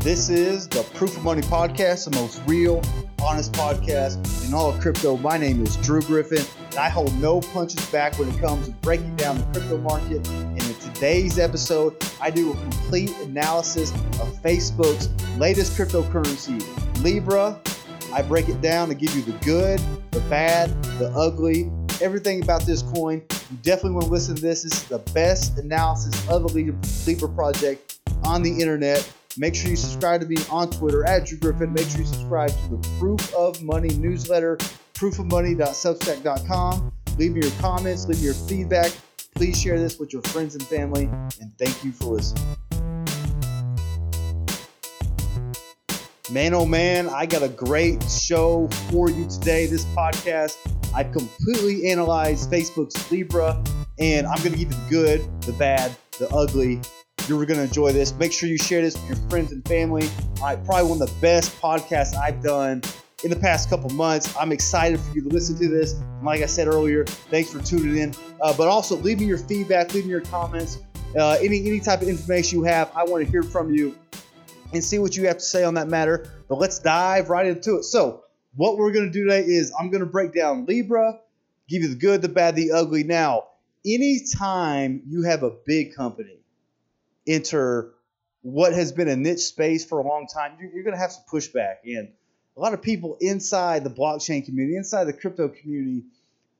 This is the Proof of Money podcast, the most real, honest podcast in all of crypto. My name is Drew Griffin, and I hold no punches back when it comes to breaking down the crypto market. And in today's episode, I do a complete analysis of Facebook's latest cryptocurrency, Libra. I break it down to give you the good, the bad, the ugly, everything about this coin. You definitely want to listen to this. This is the best analysis of the Libra project on the internet. Make sure you subscribe to me on Twitter at Drew Griffin. Make sure you subscribe to the Proof of Money newsletter, proofofmoney.substack.com. Leave me your comments, leave me your feedback. Please share this with your friends and family, and thank you for listening. Man, oh man, I got a great show for you today. This podcast, I completely analyzed Facebook's Libra, and I'm going to give you the good, the bad, the ugly, you're going to enjoy this. Make sure you share this with your friends and family. I probably one of the best podcasts I've done in the past couple months. I'm excited for you to listen to this. And like I said earlier, thanks for tuning in. Uh, but also, leave me your feedback, leave me your comments, uh, any any type of information you have. I want to hear from you and see what you have to say on that matter. But let's dive right into it. So, what we're going to do today is I'm going to break down Libra, give you the good, the bad, the ugly. Now, anytime you have a big company enter what has been a niche space for a long time, you're, you're going to have some pushback. And a lot of people inside the blockchain community, inside the crypto community,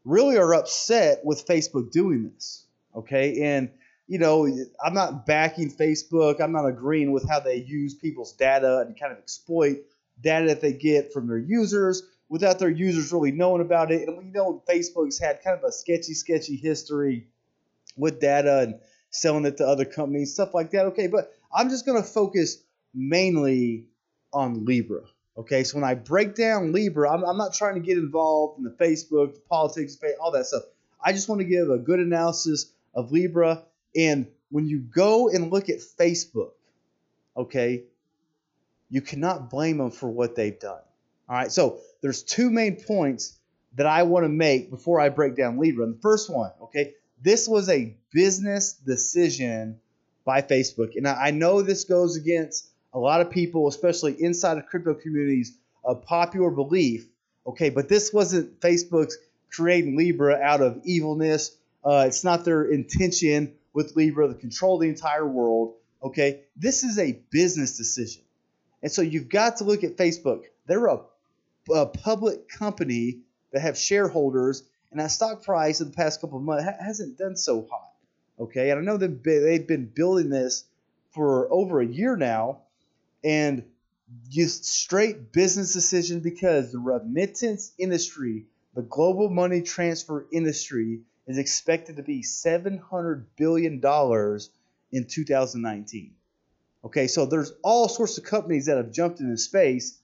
really are upset with Facebook doing this. Okay. And, you know, I'm not backing Facebook. I'm not agreeing with how they use people's data and kind of exploit data that they get from their users without their users really knowing about it. And we know Facebook's had kind of a sketchy, sketchy history with data and selling it to other companies, stuff like that. Okay, but I'm just going to focus mainly on Libra. Okay, so when I break down Libra, I'm, I'm not trying to get involved in the Facebook, the politics, all that stuff. I just want to give a good analysis of Libra. And when you go and look at Facebook, okay, you cannot blame them for what they've done. All right, so there's two main points that I want to make before I break down Libra. And the first one, okay, this was a business decision by Facebook. And I know this goes against a lot of people, especially inside of crypto communities, a popular belief. Okay, but this wasn't Facebook's creating Libra out of evilness. Uh, it's not their intention with Libra to control the entire world. Okay, this is a business decision. And so you've got to look at Facebook. They're a, a public company that have shareholders and that stock price in the past couple of months ha- hasn't done so hot. Okay, and I know that they've been building this for over a year now, and just straight business decision because the remittance industry, the global money transfer industry, is expected to be $700 billion in 2019. Okay, so there's all sorts of companies that have jumped into space.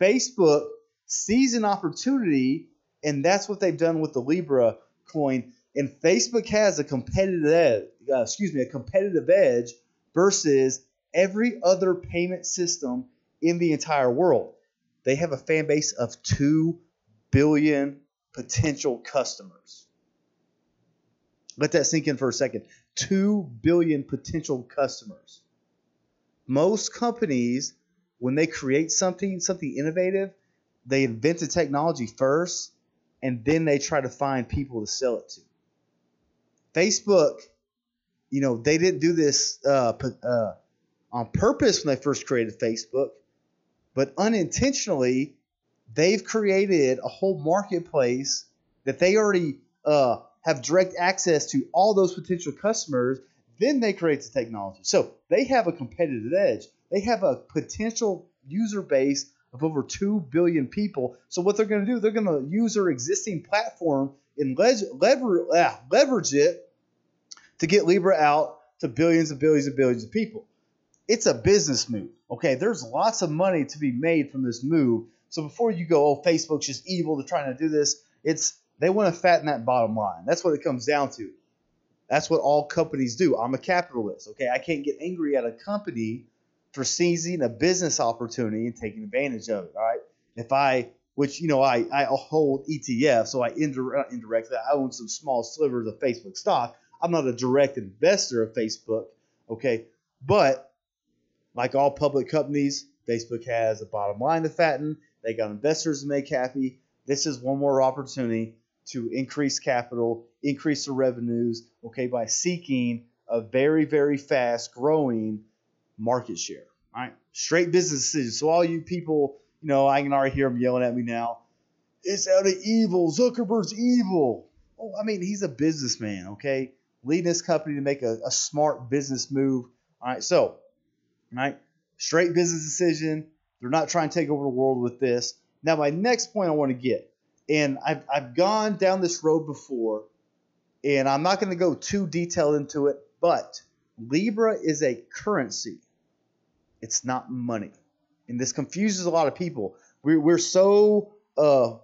Facebook sees an opportunity and that's what they've done with the Libra coin. And Facebook has a competitive uh, excuse me, a competitive edge versus every other payment system in the entire world. They have a fan base of 2 billion potential customers. Let that sink in for a second. 2 billion potential customers. Most companies, when they create something, something innovative, they invent the technology first and then they try to find people to sell it to. Facebook, you know, they didn't do this uh, uh, on purpose when they first created Facebook, but unintentionally, they've created a whole marketplace that they already uh, have direct access to all those potential customers. Then they create the technology. So they have a competitive edge. They have a potential user base of over 2 billion people. So what they're going to do, they're going to use their existing platform and lever, ah, leverage it to get Libra out to billions and billions and billions of people. It's a business move. Okay, there's lots of money to be made from this move. So before you go, oh, Facebook's just evil, they're trying to do this. It's they want to fatten that bottom line. That's what it comes down to. That's what all companies do. I'm a capitalist. Okay, I can't get angry at a company for seizing a business opportunity and taking advantage of it. All right. If I, which, you know, I, I hold ETF, so I indir- indirectly, I own some small slivers of Facebook stock. I'm not a direct investor of Facebook. Okay. But like all public companies, Facebook has a bottom line to fatten. They got investors to make happy. This is one more opportunity to increase capital, increase the revenues, okay, by seeking a very, very fast growing market share. Right. Straight business decisions. So all you people, you know, I can already hear them yelling at me now. It's out of evil. Zuckerberg's evil. Oh, I mean, he's a businessman, okay? Leading this company to make a, a smart business move. All right. So, right. Straight business decision. They're not trying to take over the world with this. Now, my next point I want to get, and I've, I've gone down this road before, and I'm not going to go too detailed into it, but Libra is a currency. It's not money. And this confuses a lot of people. We're, we're so, uh,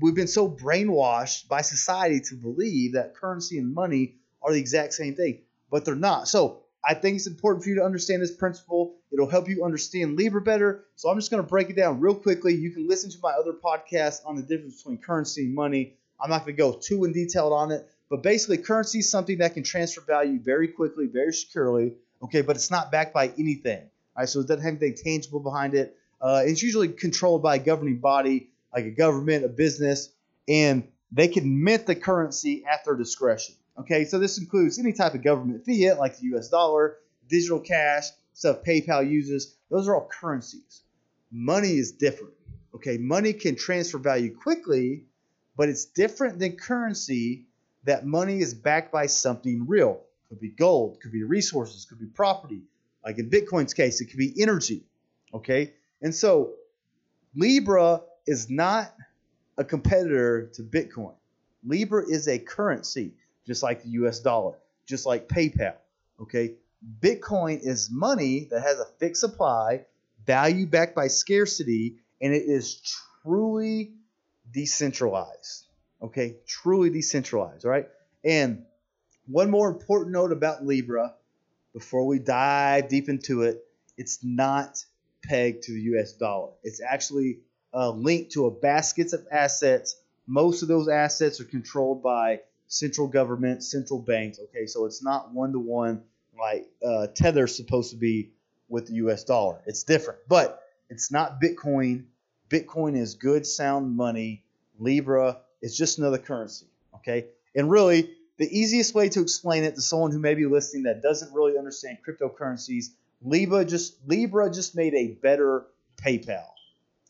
we've been so brainwashed by society to believe that currency and money are the exact same thing, but they're not. So I think it's important for you to understand this principle. It'll help you understand Libra better. So I'm just going to break it down real quickly. You can listen to my other podcast on the difference between currency and money. I'm not going to go too in detail on it, but basically, currency is something that can transfer value very quickly, very securely. Okay, but it's not backed by anything. Right, so it doesn't have anything tangible behind it. Uh, it's usually controlled by a governing body, like a government, a business, and they can mint the currency at their discretion. Okay, so this includes any type of government fiat, like the U.S. dollar, digital cash, stuff PayPal uses. Those are all currencies. Money is different. Okay, money can transfer value quickly, but it's different than currency that money is backed by something real. Could be gold, could be resources, could be property. Like in Bitcoin's case, it could be energy. Okay? And so Libra is not a competitor to Bitcoin. Libra is a currency, just like the US dollar, just like PayPal. Okay? Bitcoin is money that has a fixed supply, value backed by scarcity, and it is truly decentralized. Okay, truly decentralized, right? And one more important note about Libra before we dive deep into it it's not pegged to the US dollar. It's actually uh, linked to a basket of assets. Most of those assets are controlled by central government, central banks. Okay, so it's not one to one like uh, Tether's supposed to be with the US dollar. It's different, but it's not Bitcoin. Bitcoin is good, sound money. Libra is just another currency. Okay. And really, the easiest way to explain it to someone who may be listening that doesn't really understand cryptocurrencies, Libra just Libra just made a better PayPal.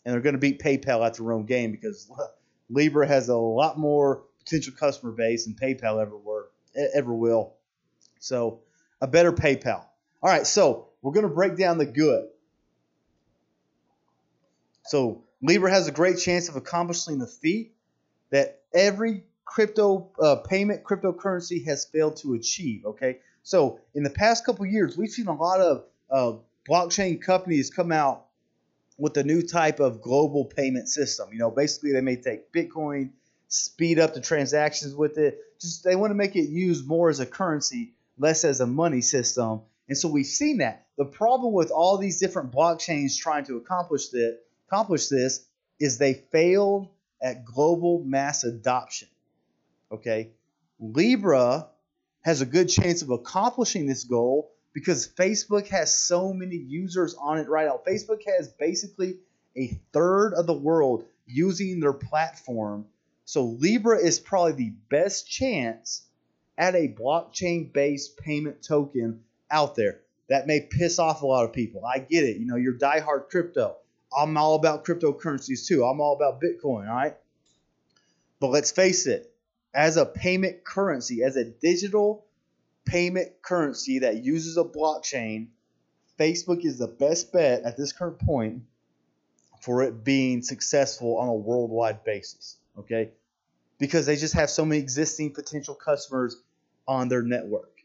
And they're going to beat PayPal at their own game because Libra has a lot more potential customer base than PayPal ever were ever will. So a better PayPal. All right, so we're going to break down the good. So Libra has a great chance of accomplishing the feat that every crypto uh, payment cryptocurrency has failed to achieve. Okay, so in the past couple years, we've seen a lot of uh, blockchain companies come out with a new type of global payment system. You know, basically they may take Bitcoin, speed up the transactions with it. Just they want to make it used more as a currency, less as a money system. And so we've seen that. The problem with all these different blockchains trying to accomplish that accomplish this is they failed at global mass adoption. Okay? Libra has a good chance of accomplishing this goal because Facebook has so many users on it right now. Facebook has basically a third of the world using their platform. So Libra is probably the best chance at a blockchain based payment token out there. That may piss off a lot of people. I get it. You know, you're diehard crypto. I'm all about cryptocurrencies too. I'm all about Bitcoin, all right? But let's face it, as a payment currency, as a digital payment currency that uses a blockchain, Facebook is the best bet at this current point for it being successful on a worldwide basis. Okay? Because they just have so many existing potential customers on their network.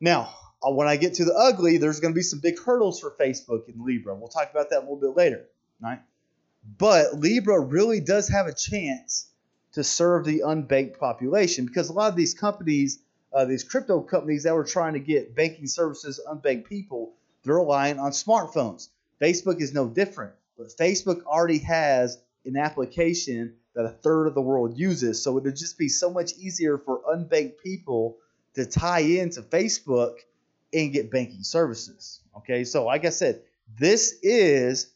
Now, uh, when I get to the ugly, there's going to be some big hurdles for Facebook and Libra. We'll talk about that a little bit later, right? But Libra really does have a chance to serve the unbanked population because a lot of these companies, uh, these crypto companies that were trying to get banking services unbanked people, they're relying on smartphones. Facebook is no different, but Facebook already has an application that a third of the world uses. So it would just be so much easier for unbanked people to tie into Facebook and get banking services. Okay, so like I said, this is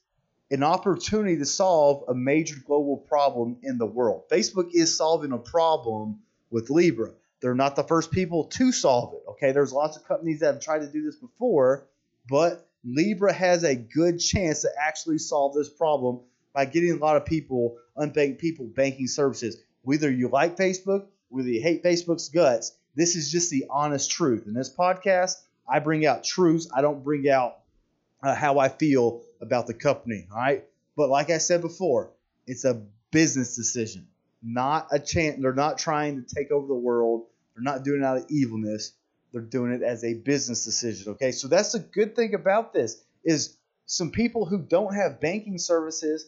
an opportunity to solve a major global problem in the world. Facebook is solving a problem with Libra. They're not the first people to solve it. Okay, there's lots of companies that have tried to do this before, but Libra has a good chance to actually solve this problem by getting a lot of people, unbanked people, banking services. Whether you like Facebook, whether you hate Facebook's guts, this is just the honest truth. In this podcast, I bring out truths. I don't bring out uh, how I feel about the company. All right. But like I said before, it's a business decision, not a chance. They're not trying to take over the world. They're not doing it out of evilness. They're doing it as a business decision. Okay. So that's a good thing about this is some people who don't have banking services,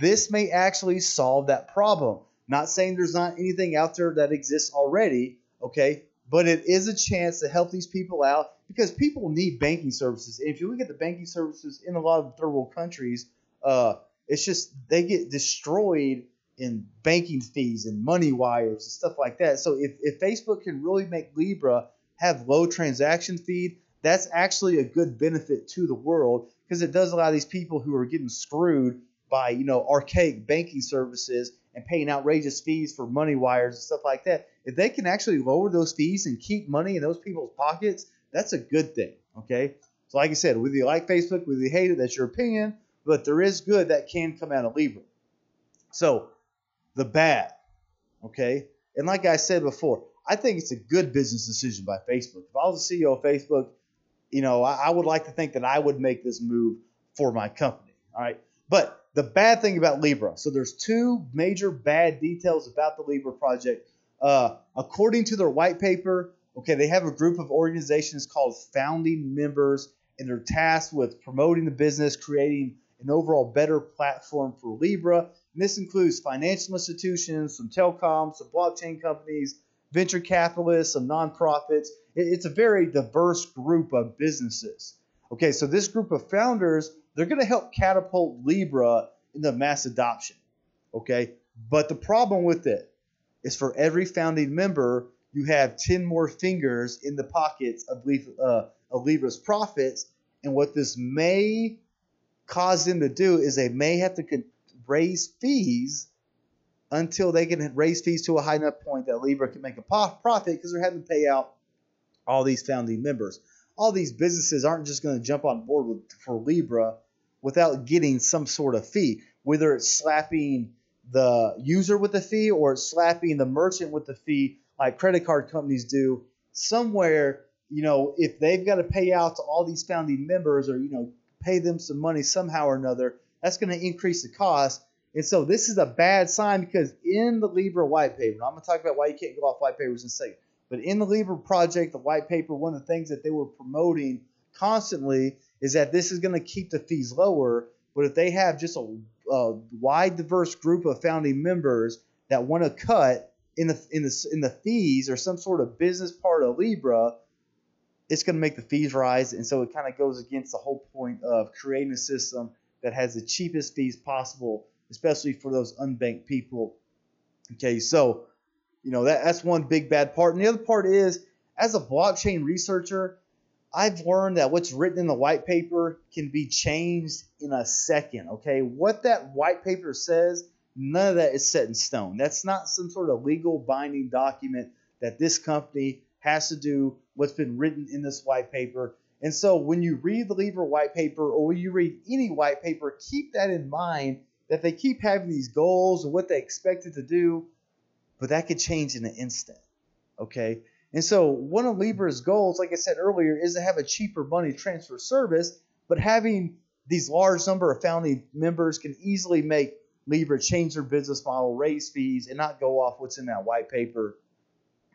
this may actually solve that problem. Not saying there's not anything out there that exists already, okay? But it is a chance to help these people out because people need banking services. And if you look at the banking services in a lot of third world countries, uh, it's just they get destroyed in banking fees and money wires and stuff like that. So if, if Facebook can really make Libra have low transaction fee, that's actually a good benefit to the world because it does allow these people who are getting screwed by you know archaic banking services and paying outrageous fees for money wires and stuff like that. If they can actually lower those fees and keep money in those people's pockets, that's a good thing. Okay. So like I said, whether you like Facebook, whether you hate it, that's your opinion. But there is good that can come out of Libra. So the bad, okay. And like I said before, I think it's a good business decision by Facebook. If I was the CEO of Facebook, you know, I, I would like to think that I would make this move for my company. All right. But the bad thing about Libra. So there's two major bad details about the Libra project. Uh, according to their white paper, okay, they have a group of organizations called founding members, and they're tasked with promoting the business, creating an overall better platform for Libra. And this includes financial institutions, some telecoms, some blockchain companies, venture capitalists, some nonprofits. It's a very diverse group of businesses. Okay, so this group of founders they're going to help catapult Libra into mass adoption. Okay. But the problem with it is for every founding member, you have 10 more fingers in the pockets of, uh, of Libra's profits. And what this may cause them to do is they may have to raise fees until they can raise fees to a high enough point that Libra can make a profit because they're having to pay out all these founding members all these businesses aren't just going to jump on board with, for Libra without getting some sort of fee, whether it's slapping the user with a fee or slapping the merchant with the fee, like credit card companies do. Somewhere, you know, if they've got to pay out to all these founding members or, you know, pay them some money somehow or another, that's going to increase the cost. And so this is a bad sign because in the Libra white paper, I'm going to talk about why you can't go off white papers in a second. But in the Libra project, the white paper, one of the things that they were promoting constantly is that this is going to keep the fees lower. But if they have just a, a wide, diverse group of founding members that want to cut in the in the in the fees or some sort of business part of Libra, it's going to make the fees rise, and so it kind of goes against the whole point of creating a system that has the cheapest fees possible, especially for those unbanked people. Okay, so you know, that, that's one big bad part. And the other part is, as a blockchain researcher, I've learned that what's written in the white paper can be changed in a second. Okay, what that white paper says, none of that is set in stone. That's not some sort of legal binding document that this company has to do what's been written in this white paper. And so when you read the Libra white paper or when you read any white paper, keep that in mind that they keep having these goals and what they expect it to do but that could change in an instant. Okay. And so one of Libra's goals, like I said earlier, is to have a cheaper money transfer service, but having these large number of founding members can easily make Libra change their business model, raise fees, and not go off what's in that white paper.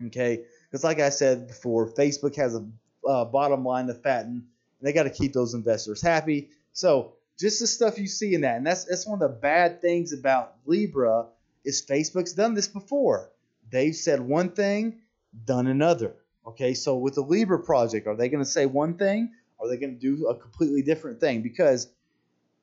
Okay. Because like I said before, Facebook has a uh, bottom line to fatten, and they got to keep those investors happy. So just the stuff you see in that, and that's that's one of the bad things about Libra is Facebook's done this before. They've said one thing, done another. Okay, so with the Libra project, are they going to say one thing? Or are they going to do a completely different thing? Because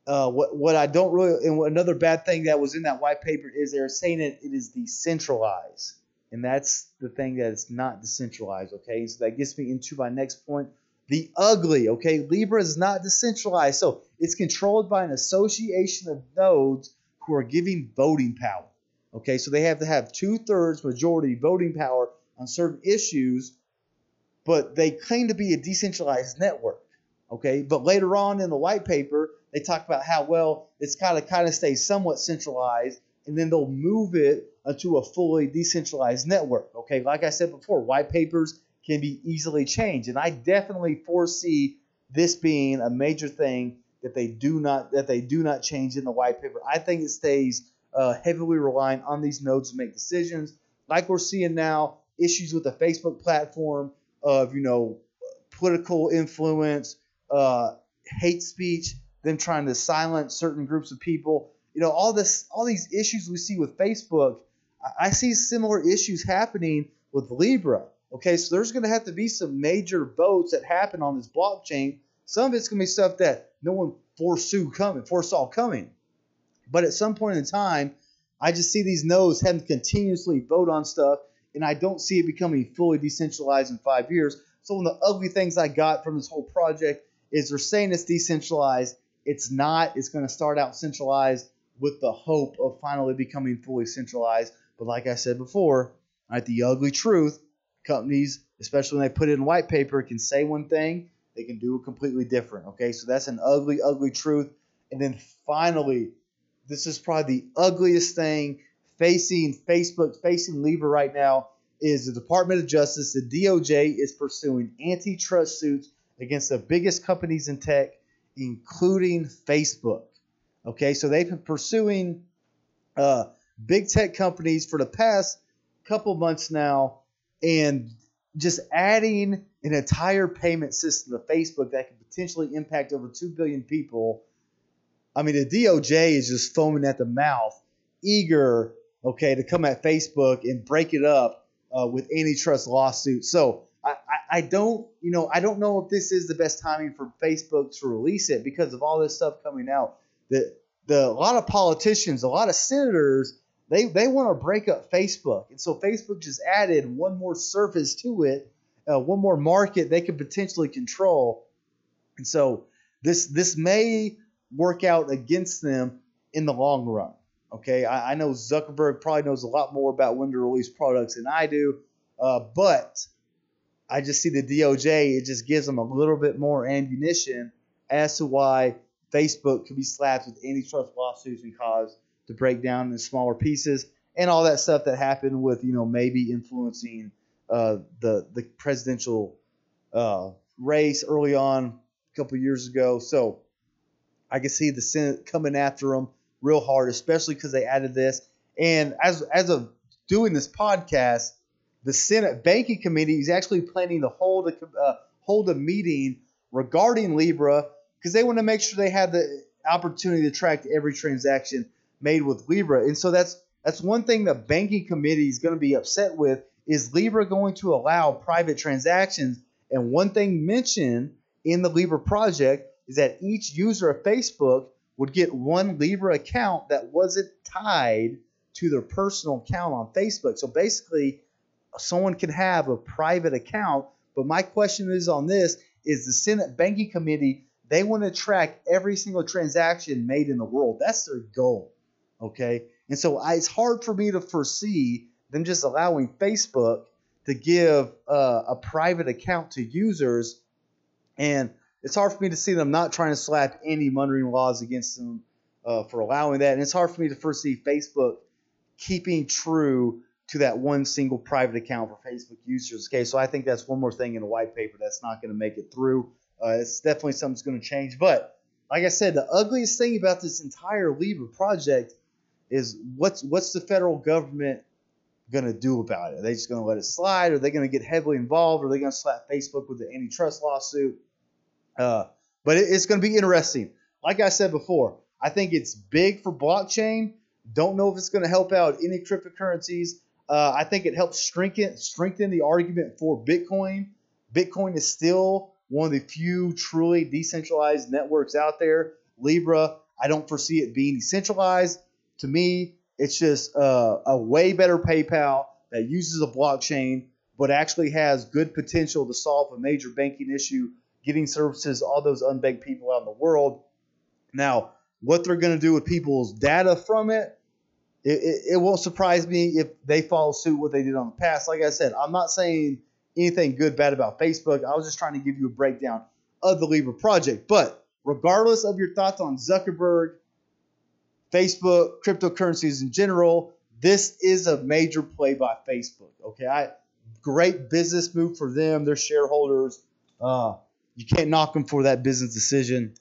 uh, what what I don't really and another bad thing that was in that white paper is they're saying it, it is decentralized, and that's the thing that it's not decentralized. Okay, so that gets me into my next point the ugly. Okay, Libra is not decentralized, so it's controlled by an association of nodes who are giving voting power. Okay, so they have to have two thirds majority voting power on certain issues, but they claim to be a decentralized network. Okay, but later on in the white paper, they talk about how well it's kind of kind of stays somewhat centralized, and then they'll move it into a fully decentralized network. Okay, like I said before, white papers can be easily changed, and I definitely foresee this being a major thing that they do not that they do not change in the white paper. I think it stays uh, heavily reliant on these nodes to make decisions, like we're seeing now. Issues with the Facebook platform of you know political influence, uh, hate speech, them trying to silence certain groups of people. You know, all this, all these issues we see with Facebook. I, see similar issues happening with Libra. Okay, so there's going to have to be some major votes that happen on this blockchain. Some of it's going to be stuff that no one foresaw coming, foresaw coming. But at some point in time, I just see these nodes having to continuously vote on stuff, and I don't see it becoming fully decentralized in five years. So one of the ugly things I got from this whole project is they're saying it's decentralized. It's not. It's going to start out centralized with the hope of finally becoming fully centralized. But like I said before, right, the ugly truth, companies, especially when they put it in white paper, can say one thing, they can do it completely different. Okay, so that's an ugly, ugly truth. And then finally, this is probably the ugliest thing facing Facebook, facing Libra right now is the Department of Justice. The DOJ is pursuing antitrust suits against the biggest companies in tech, including Facebook. Okay, so they've been pursuing uh, big tech companies for the past couple months now, and just adding an entire payment system to Facebook that could potentially impact over 2 billion people. I mean, the DOJ is just foaming at the mouth, eager, okay, to come at Facebook and break it up uh, with antitrust lawsuits. So I, I, don't, you know, I don't know if this is the best timing for Facebook to release it because of all this stuff coming out. The, the a lot of politicians, a lot of senators, they they want to break up Facebook, and so Facebook just added one more surface to it, uh, one more market they could potentially control, and so this this may work out against them in the long run. Okay, I, I know Zuckerberg probably knows a lot more about when to release products than I do, uh, but I just see the DOJ. It just gives them a little bit more ammunition as to why Facebook could be slapped with antitrust lawsuits and caused to break down in smaller pieces and all that stuff that happened with you know maybe influencing uh, the the presidential uh, race early on a couple years ago. So I can see the Senate coming after them real hard, especially because they added this. And as as of doing this podcast, the Senate Banking Committee is actually planning to hold a uh, hold a meeting regarding Libra because they want to make sure they have the opportunity to track every transaction made with Libra. And so that's that's one thing the banking committee is going to be upset with is Libra going to allow private transactions? And one thing mentioned in the Libra project is that each user of Facebook would get one Libra account that wasn't tied to their personal account on Facebook. So basically, someone can have a private account. But my question is on this is the Senate Banking Committee, they want to track every single transaction made in the world. That's their goal. Okay. And so I, it's hard for me to foresee them just allowing Facebook to give uh, a private account to users. And it's hard for me to see them not trying to slap any money laws against them uh, for allowing that. And it's hard for me to foresee Facebook keeping true to that one single private account for Facebook users. Okay, so I think that's one more thing in the white paper that's not going to make it through. Uh, it's definitely something that's going to change. But like I said, the ugliest thing about this entire Libra project is what's what's the federal government going to do about it? Are they just going to let it slide? Are they going to get heavily involved? Are they going to slap Facebook with the antitrust lawsuit? Uh, but it, it's going to be interesting. Like I said before, I think it's big for blockchain. Don't know if it's going to help out any cryptocurrencies. Uh, I think it helps strengthen strengthen the argument for Bitcoin. Bitcoin is still one of the few truly decentralized networks out there. Libra, I don't foresee it being decentralized. To me, it's just uh, a way better PayPal that uses a blockchain, but actually has good potential to solve a major banking issue getting services, all those unbanked people out in the world. Now, what they're going to do with people's data from it, it, it, it won't surprise me if they follow suit what they did on the past. Like I said, I'm not saying anything good, bad about Facebook. I was just trying to give you a breakdown of the Libra project. But regardless of your thoughts on Zuckerberg, Facebook, cryptocurrencies in general, this is a major play by Facebook. Okay, I great business move for them, their shareholders. Uh, you can't knock them for that business decision.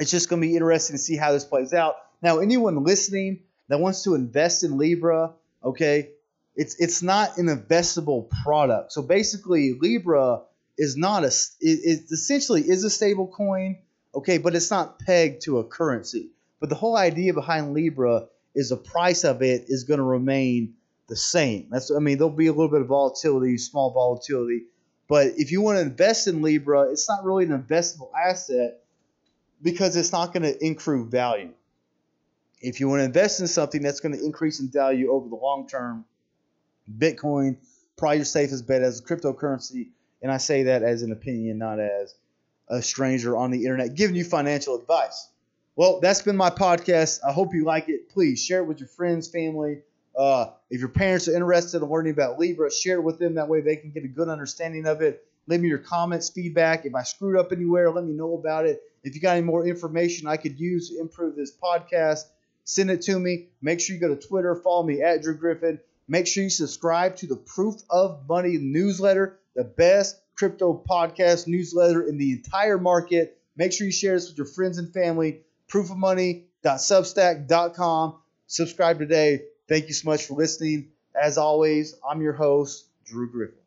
It's just going to be interesting to see how this plays out. Now, anyone listening that wants to invest in Libra, okay, it's it's not an investable product. So basically, Libra is not a it, it essentially is a stable coin, okay, but it's not pegged to a currency. But the whole idea behind Libra is the price of it is going to remain the same. That's I mean there'll be a little bit of volatility, small volatility, but if you want to invest in Libra, it's not really an investable asset because it's not going to increase value. If you want to invest in something that's going to increase in value over the long term, Bitcoin probably your safest bet as a cryptocurrency, and I say that as an opinion, not as a stranger on the internet giving you financial advice. Well, that's been my podcast. I hope you like it. Please share it with your friends, family. Uh, if your parents are interested in learning about Libra, share it with them. That way they can get a good understanding of it. Leave me your comments, feedback. If I screwed up anywhere, let me know about it. If you got any more information I could use to improve this podcast, send it to me. Make sure you go to Twitter, follow me at Drew Griffin. Make sure you subscribe to the Proof of Money newsletter, the best crypto podcast newsletter in the entire market. Make sure you share this with your friends and family proofofmoney.substack.com. Subscribe today. Thank you so much for listening. As always, I'm your host, Drew Griffin.